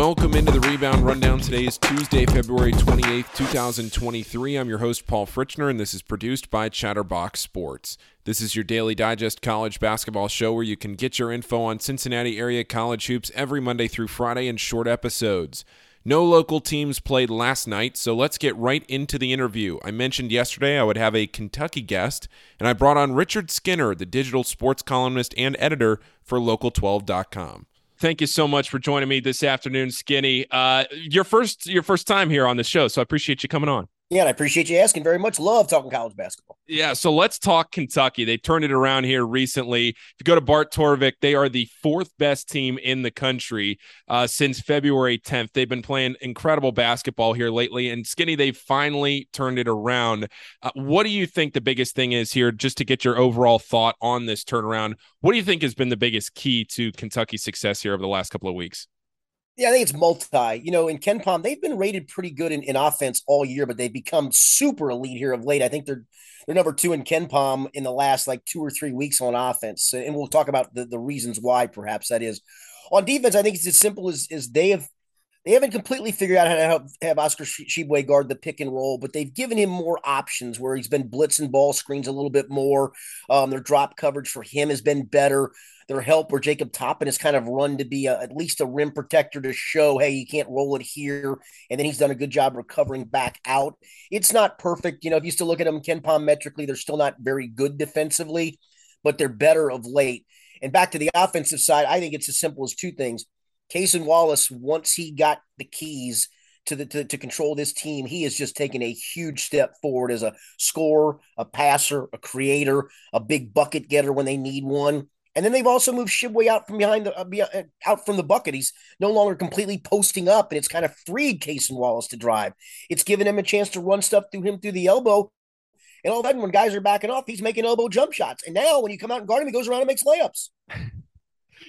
Welcome into the Rebound Rundown. Today is Tuesday, February 28th, 2023. I'm your host, Paul Fritchner, and this is produced by Chatterbox Sports. This is your daily digest college basketball show where you can get your info on Cincinnati area college hoops every Monday through Friday in short episodes. No local teams played last night, so let's get right into the interview. I mentioned yesterday I would have a Kentucky guest, and I brought on Richard Skinner, the digital sports columnist and editor for Local12.com. Thank you so much for joining me this afternoon, Skinny. Uh, your first your first time here on the show, so I appreciate you coming on. Yeah, and I appreciate you asking very much. Love talking college basketball. Yeah, so let's talk Kentucky. They turned it around here recently. If you go to Bart Torvik, they are the fourth best team in the country uh, since February 10th. They've been playing incredible basketball here lately, and Skinny, they finally turned it around. Uh, what do you think the biggest thing is here, just to get your overall thought on this turnaround? What do you think has been the biggest key to Kentucky's success here over the last couple of weeks? Yeah, I think it's multi. You know, in KenPom, they've been rated pretty good in, in offense all year, but they've become super elite here of late. I think they're they're number two in KenPom in the last like two or three weeks on offense, and we'll talk about the, the reasons why. Perhaps that is on defense. I think it's as simple as as they have they haven't completely figured out how to have, have Oscar Tshiebwe guard the pick and roll, but they've given him more options where he's been blitzing ball screens a little bit more. Um, their drop coverage for him has been better their help where Jacob Toppin has kind of run to be a, at least a rim protector to show, hey, you can't roll it here. And then he's done a good job recovering back out. It's not perfect. You know, if you still look at them KenPom metrically, they're still not very good defensively, but they're better of late. And back to the offensive side, I think it's as simple as two things. Cason Wallace, once he got the keys to the to, to control this team, he has just taken a huge step forward as a scorer, a passer, a creator, a big bucket getter when they need one. And then they've also moved Tshiebwe out from behind the uh, uh, out from the bucket. He's no longer completely posting up, and it's kind of freed Cason Wallace to drive. It's given him a chance to run stuff through him through the elbow. And all of a sudden, when guys are backing off, he's making elbow jump shots. And now, when you come out and guard him, he goes around and makes layups.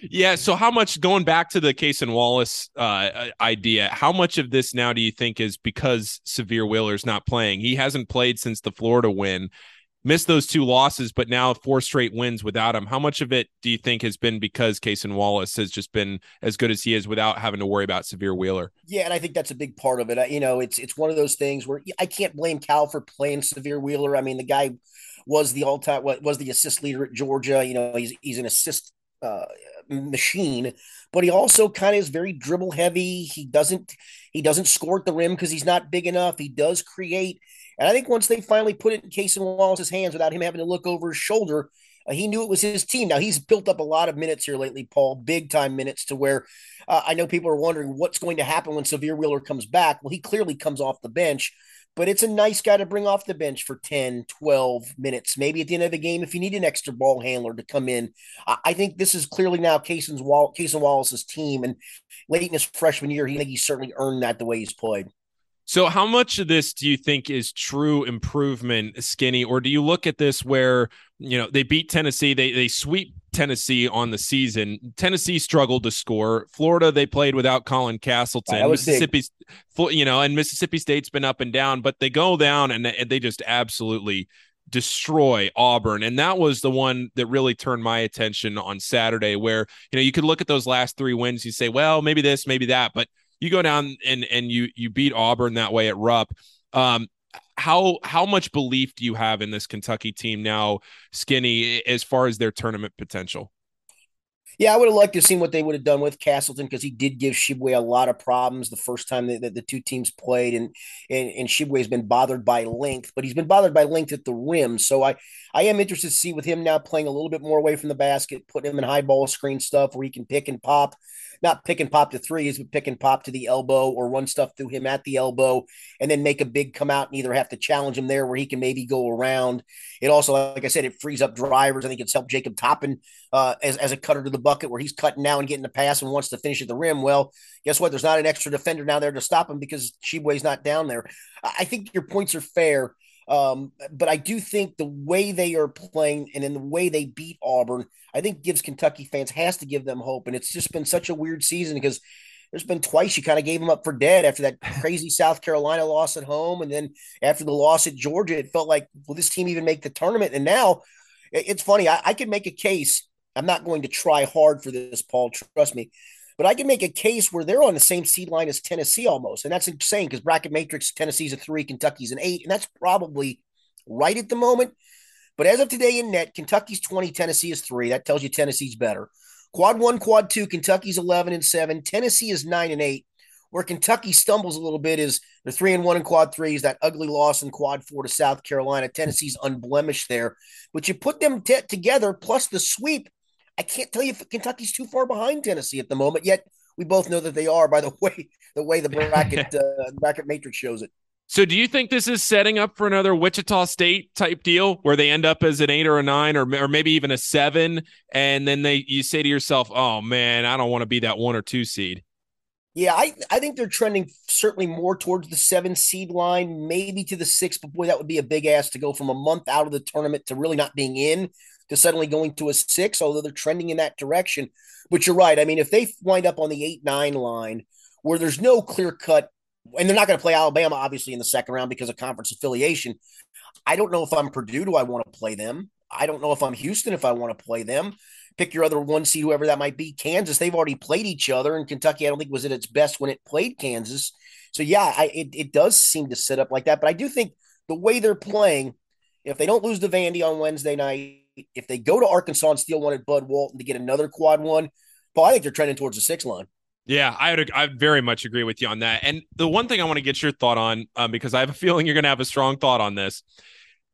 Yeah. So, how much going back to the Cason Wallace uh, idea? How much of this now do you think is because Sahvir Wheeler's not playing? He hasn't played since the Florida win missed those two losses, but now four straight wins without him. How much of it do you think has been because Cason Wallace has just been as good as he is without having to worry about Sahvir Wheeler? Yeah, and I think that's a big part of it. You know, it's it's one of those things where I can't blame Cal for playing Sahvir Wheeler. I mean, the guy was the all time was the assist leader at Georgia. You know, he's he's an assist uh, machine, but he also kind of is very dribble heavy. He doesn't he doesn't score at the rim because he's not big enough. He does create and I think once they finally put it in Cason Wallace's hands without him having to look over his shoulder, uh, he knew it was his team. Now he's built up a lot of minutes here lately, Paul, big time minutes to where uh, I know people are wondering what's going to happen when Sahvir Wheeler comes back. Well, he clearly comes off the bench, but it's a nice guy to bring off the bench for 10, 12 minutes. Maybe at the end of the game, if you need an extra ball handler to come in. I, think this is clearly now Cason's Wall- Wallace's team. And late in his freshman year, he think he certainly earned that the way he's played. So, how much of this do you think is true improvement, Skinny, or do you look at this where you know they beat Tennessee, they they sweep Tennessee on the season. Tennessee struggled to score. Florida they played without Colin Castleton. Mississippi, you know, and Mississippi State's been up and down, but they go down and they just absolutely destroy Auburn. And that was the one that really turned my attention on Saturday, where, you know, you could look at those last three wins, you say, well, maybe this, maybe that, but you go down and and you you beat Auburn that way at Rupp. Um, how how much belief do you have in this Kentucky team now, Skinny, as far as their tournament potential? Yeah, I would have liked to have seen what they would have done with Castleton because he did give Tshiebwe a lot of problems the first time that, that the two teams played, and and, and Tshiebwe's been bothered by length, but he's been bothered by length at the rim. So I I am interested to see with him now playing a little bit more away from the basket, putting him in high ball screen stuff where he can pick and pop not pick and pop to threes, but pick and pop to the elbow or run stuff through him at the elbow and then make a big come out and either have to challenge him there where he can maybe go around. It also, like I said, it frees up drivers. I think it's helped Jacob Toppin uh, as, as a cutter to the bucket where he's cutting now and getting the pass and wants to finish at the rim. Well, guess what? There's not an extra defender now there to stop him because Tshiebwe's not down there. I think your points are fair. Um, but I do think the way they are playing and in the way they beat Auburn, I think gives Kentucky fans has to give them hope. And it's just been such a weird season because there's been twice you kind of gave them up for dead after that crazy South Carolina loss at home, and then after the loss at Georgia, it felt like will this team even make the tournament? And now it's funny. I, I can make a case. I'm not going to try hard for this, Paul. Trust me. But I can make a case where they're on the same seed line as Tennessee almost. And that's insane because bracket matrix, Tennessee's a three, Kentucky's an eight. And that's probably right at the moment. But as of today in net, Kentucky's 20, Tennessee is three. That tells you Tennessee's better. Quad one, quad two, Kentucky's 11 and seven. Tennessee is nine and eight. Where Kentucky stumbles a little bit is they're three and one in quad threes, that ugly loss in quad four to South Carolina. Tennessee's unblemished there. But you put them t- together plus the sweep. I can't tell you if Kentucky's too far behind Tennessee at the moment. Yet we both know that they are by the way the way the bracket uh, bracket matrix shows it. So, do you think this is setting up for another Wichita State type deal where they end up as an eight or a nine, or or maybe even a seven, and then they you say to yourself, "Oh man, I don't want to be that one or two seed." Yeah, I, I think they're trending certainly more towards the seven seed line, maybe to the six. But boy, that would be a big ass to go from a month out of the tournament to really not being in to suddenly going to a six, although they're trending in that direction. But you're right. I mean, if they wind up on the eight nine line where there's no clear cut and they're not going to play Alabama, obviously, in the second round because of conference affiliation. I don't know if I'm Purdue. Do I want to play them? I don't know if I'm Houston. If I want to play them, pick your other one seed, whoever that might be. Kansas, they've already played each other, and Kentucky, I don't think was at its best when it played Kansas. So yeah, I, it it does seem to set up like that. But I do think the way they're playing, if they don't lose to Vandy on Wednesday night, if they go to Arkansas and steal one at Bud Walton to get another quad one, Paul, I think they're trending towards the six line. Yeah, I would. I very much agree with you on that. And the one thing I want to get your thought on, um, because I have a feeling you're going to have a strong thought on this.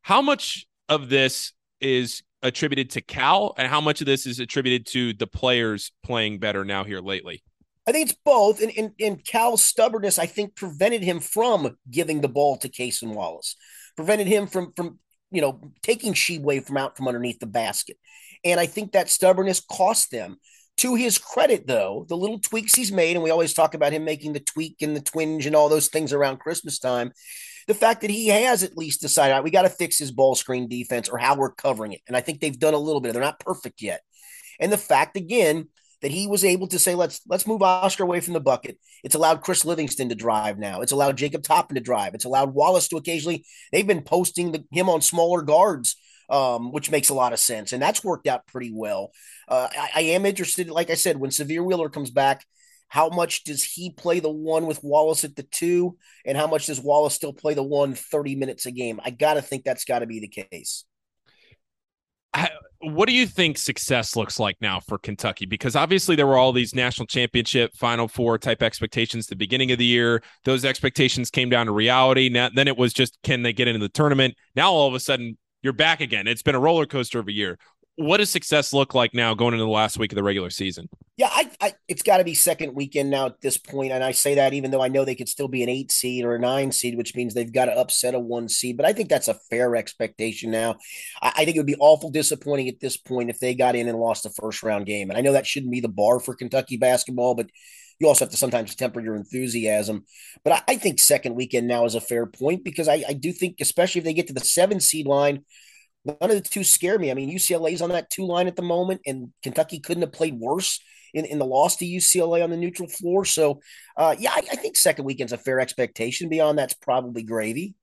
How much of this is attributed to Cal, and how much of this is attributed to the players playing better now here lately? I think it's both. And, and, and Cal's stubbornness, I think, prevented him from giving the ball to Cason Wallace, prevented him from from you know taking Tshiebwe from out from underneath the basket. And I think that stubbornness cost them. To his credit, though, the little tweaks he's made, and we always talk about him making the tweak and the twinge and all those things around Christmas time. The fact that he has at least decided right, we got to fix his ball screen defense or how we're covering it. And I think they've done a little bit. They're not perfect yet. And the fact again that he was able to say, let's let's move Oscar away from the bucket. It's allowed Chris Livingston to drive now. It's allowed Jacob Toppin to drive. It's allowed Wallace to occasionally. They've been posting the, him on smaller guards um, which makes a lot of sense. And that's worked out pretty well. Uh, I, I, am interested, like I said, when Sahvir Wheeler comes back, how much does he play the one with Wallace at the two? And how much does Wallace still play the one 30 minutes a game? I got to think that's got to be the case. What do you think success looks like now for Kentucky? Because obviously there were all these national championship, Final Four type expectations at the beginning of the year. Those expectations came down to reality. Now, then it was just can they get into the tournament? Now all of a sudden you're back again. It's been a roller coaster of a year. What does success look like now going into the last week of the regular season? Yeah, I, I it's got to be second weekend now at this point, and I say that even though I know they could still be an eight seed or a nine seed, which means they've got to upset a one seed. But I think that's a fair expectation now. I, I think it would be awful disappointing at this point if they got in and lost the first round game, and I know that shouldn't be the bar for Kentucky basketball, but you also have to sometimes temper your enthusiasm. But I, I think second weekend now is a fair point because I, I do think, especially if they get to the seven seed line, none of the two scare me. I mean, UCLA's on that two line at the moment, and Kentucky couldn't have played worse in, in the loss to UCLA on the neutral floor. So, uh, yeah, I, I, think second weekend's a fair expectation. Beyond that's probably gravy.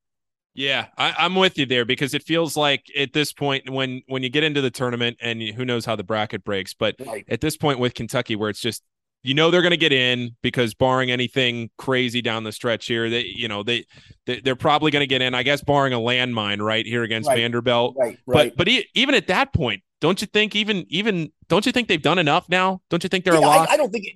Yeah, I, am with you there because it feels like at this point when when you get into the tournament and who knows how the bracket breaks, but right. at this point with Kentucky where it's just you know they're going to get in because barring anything crazy down the stretch here, they you know they, they are probably going to get in. I guess barring a landmine right here against right. Vanderbilt. Right, right. But but e- even at that point, don't you think even even don't you think they've done enough now? Don't you think they're yeah, a lock? I, I don't think. It,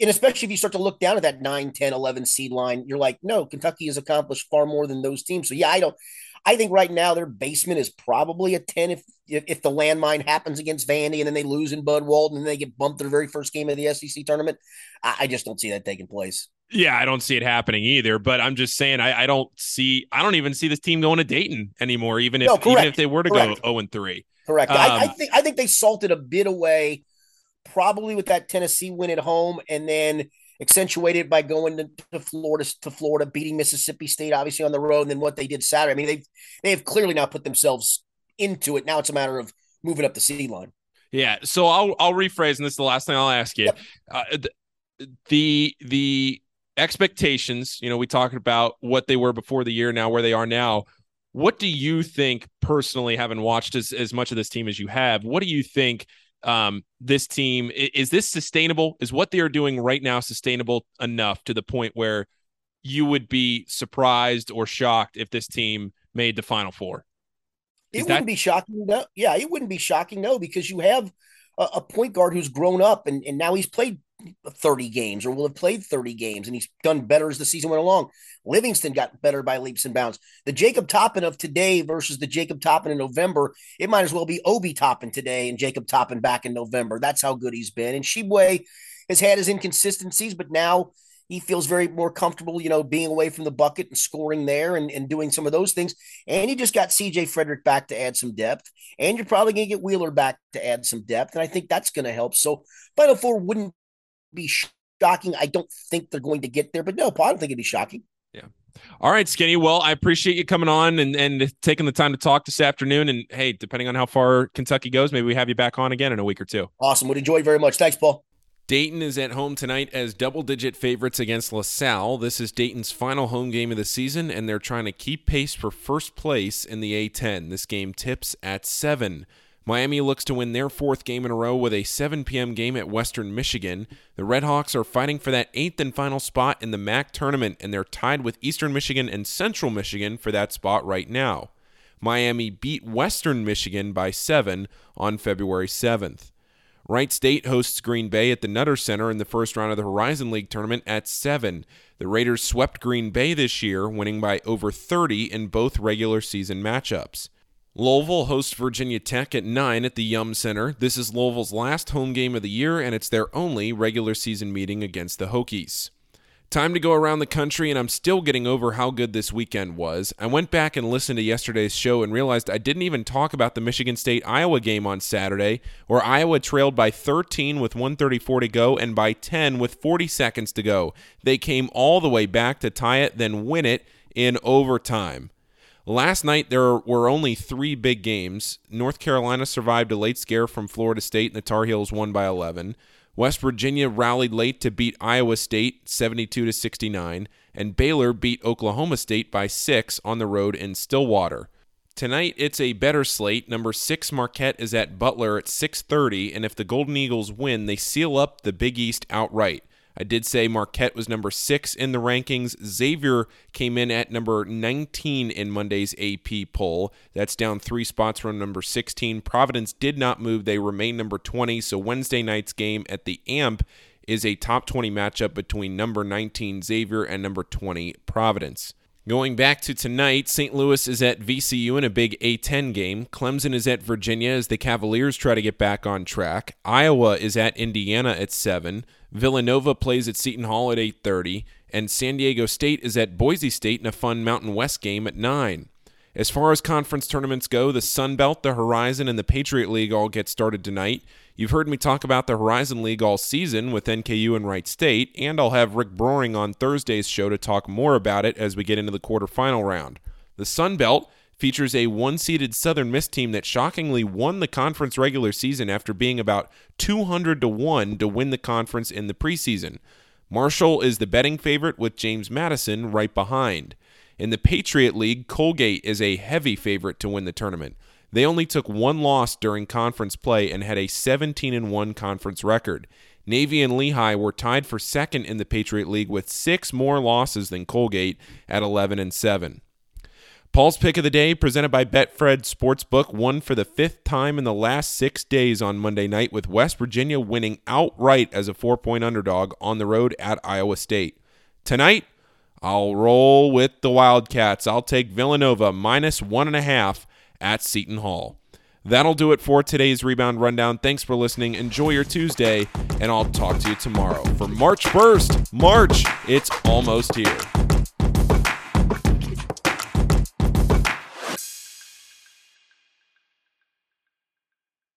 and especially if you start to look down at that 9 10 11 seed line you're like no kentucky has accomplished far more than those teams so yeah i don't I think right now their basement is probably a 10 if, if, if the landmine happens against Vandy and then they lose in Bud Walton and they get bumped their very first game of the SEC tournament. I, I, just don't see that taking place. Yeah, I don't see it happening either. But I'm just saying I, I don't see I don't even see this team going to Dayton anymore, even if no, even if they were to correct. go 0 and 3. Correct. Um, I, I um, think I think they salted a bit away, probably with that Tennessee win at home, and then accentuated by going to, to, Florida to Florida, beating Mississippi State obviously on the road, and then what they did Saturday. I mean, they've they have clearly now put themselves into it. Now it's a matter of moving up the seed line. Yeah. So I'll I'll rephrase, and this is the last thing I'll ask you. Yep. Uh, the the expectations, you know, we talked about what they were before the year, now where they are now. What do you think personally, having watched as, as much of this team as you have, what do you think um, this team. Is this sustainable? Is what they are doing right now sustainable enough to the point where you would be surprised or shocked if this team made the Final Four? Is it wouldn't be shocking. No, yeah, it wouldn't be shocking. No, because you have a, a point guard who's grown up and, and now he's played 30 games or will have played 30 games and he's done better as the season went along. Livingston got better by leaps and bounds. The Jacob Toppin of today versus the Jacob Toppin in November, it might as well be Obi Toppin today and Jacob Toppin back in November. That's how good he's been. And Tshiebwe has had his inconsistencies, but now he feels very more comfortable, you know, being away from the bucket and scoring there and, and doing some of those things. And you just got CJ Frederick back to add some depth. And you're probably going to get Wheeler back to add some depth. And I think that's going to help. So Final Four wouldn't be shocking. I don't think they're going to get there, but no, Paul, I don't think it'd be shocking. Yeah. All right, Skinny. Well, I appreciate you coming on and, and taking the time to talk this afternoon. And hey, depending on how far Kentucky goes, maybe we have you back on again in a week or two. Awesome. Would enjoy very much. Thanks, Paul. Dayton is at home tonight as double digit favorites against LaSalle. This is Dayton's final home game of the season, and they're trying to keep pace for first place in the A10. This game tips at 7. Miami looks to win their fourth game in a row with a 7 p.m. game at Western Michigan. The Redhawks are fighting for that eighth and final spot in the MAC tournament, and they're tied with Eastern Michigan and Central Michigan for that spot right now. Miami beat Western Michigan by 7 on February 7th. Wright State hosts Green Bay at the Nutter Center in the first round of the Horizon League tournament at 7. The Raiders swept Green Bay this year, winning by over 30 in both regular season matchups. Louisville hosts Virginia Tech at 9 at the Yum Center. This is Louisville's last home game of the year, and it's their only regular season meeting against the Hokies. Time to go around the country, and I'm still getting over how good this weekend was. I went back and listened to yesterday's show and realized I didn't even talk about the Michigan State Iowa game on Saturday, where Iowa trailed by 13 with 134 to go and by 10 with 40 seconds to go. They came all the way back to tie it, then win it in overtime. Last night, there were only three big games. North Carolina survived a late scare from Florida State, and the Tar Heels won by 11. West Virginia rallied late to beat Iowa State 72 to 69, and Baylor beat Oklahoma State by 6 on the road in Stillwater. Tonight it's a better slate. Number 6 Marquette is at Butler at 6:30 and if the Golden Eagles win, they seal up the Big East outright. I did say Marquette was number six in the rankings. Xavier came in at number 19 in Monday's AP poll. That's down three spots from number 16. Providence did not move, they remain number 20. So Wednesday night's game at the AMP is a top 20 matchup between number 19 Xavier and number 20 Providence. Going back to tonight, St. Louis is at VCU in a big A10 game. Clemson is at Virginia as the Cavaliers try to get back on track. Iowa is at Indiana at 7. Villanova plays at Seton Hall at 8:30, and San Diego State is at Boise State in a fun Mountain West game at 9. As far as conference tournaments go, the Sun Belt, the Horizon, and the Patriot League all get started tonight. You've heard me talk about the Horizon League all season with NKU and Wright State, and I'll have Rick Broering on Thursday's show to talk more about it as we get into the quarterfinal round. The Sun Belt features a one seeded Southern Miss team that shockingly won the conference regular season after being about 200 to 1 to win the conference in the preseason. Marshall is the betting favorite with James Madison right behind. In the Patriot League, Colgate is a heavy favorite to win the tournament. They only took one loss during conference play and had a 17 and 1 conference record. Navy and Lehigh were tied for second in the Patriot League with 6 more losses than Colgate at 11 and 7. Paul's pick of the day, presented by Betfred Sportsbook, won for the fifth time in the last six days on Monday night, with West Virginia winning outright as a four point underdog on the road at Iowa State. Tonight, I'll roll with the Wildcats. I'll take Villanova minus one and a half at Seton Hall. That'll do it for today's Rebound Rundown. Thanks for listening. Enjoy your Tuesday, and I'll talk to you tomorrow. For March 1st, March, it's almost here.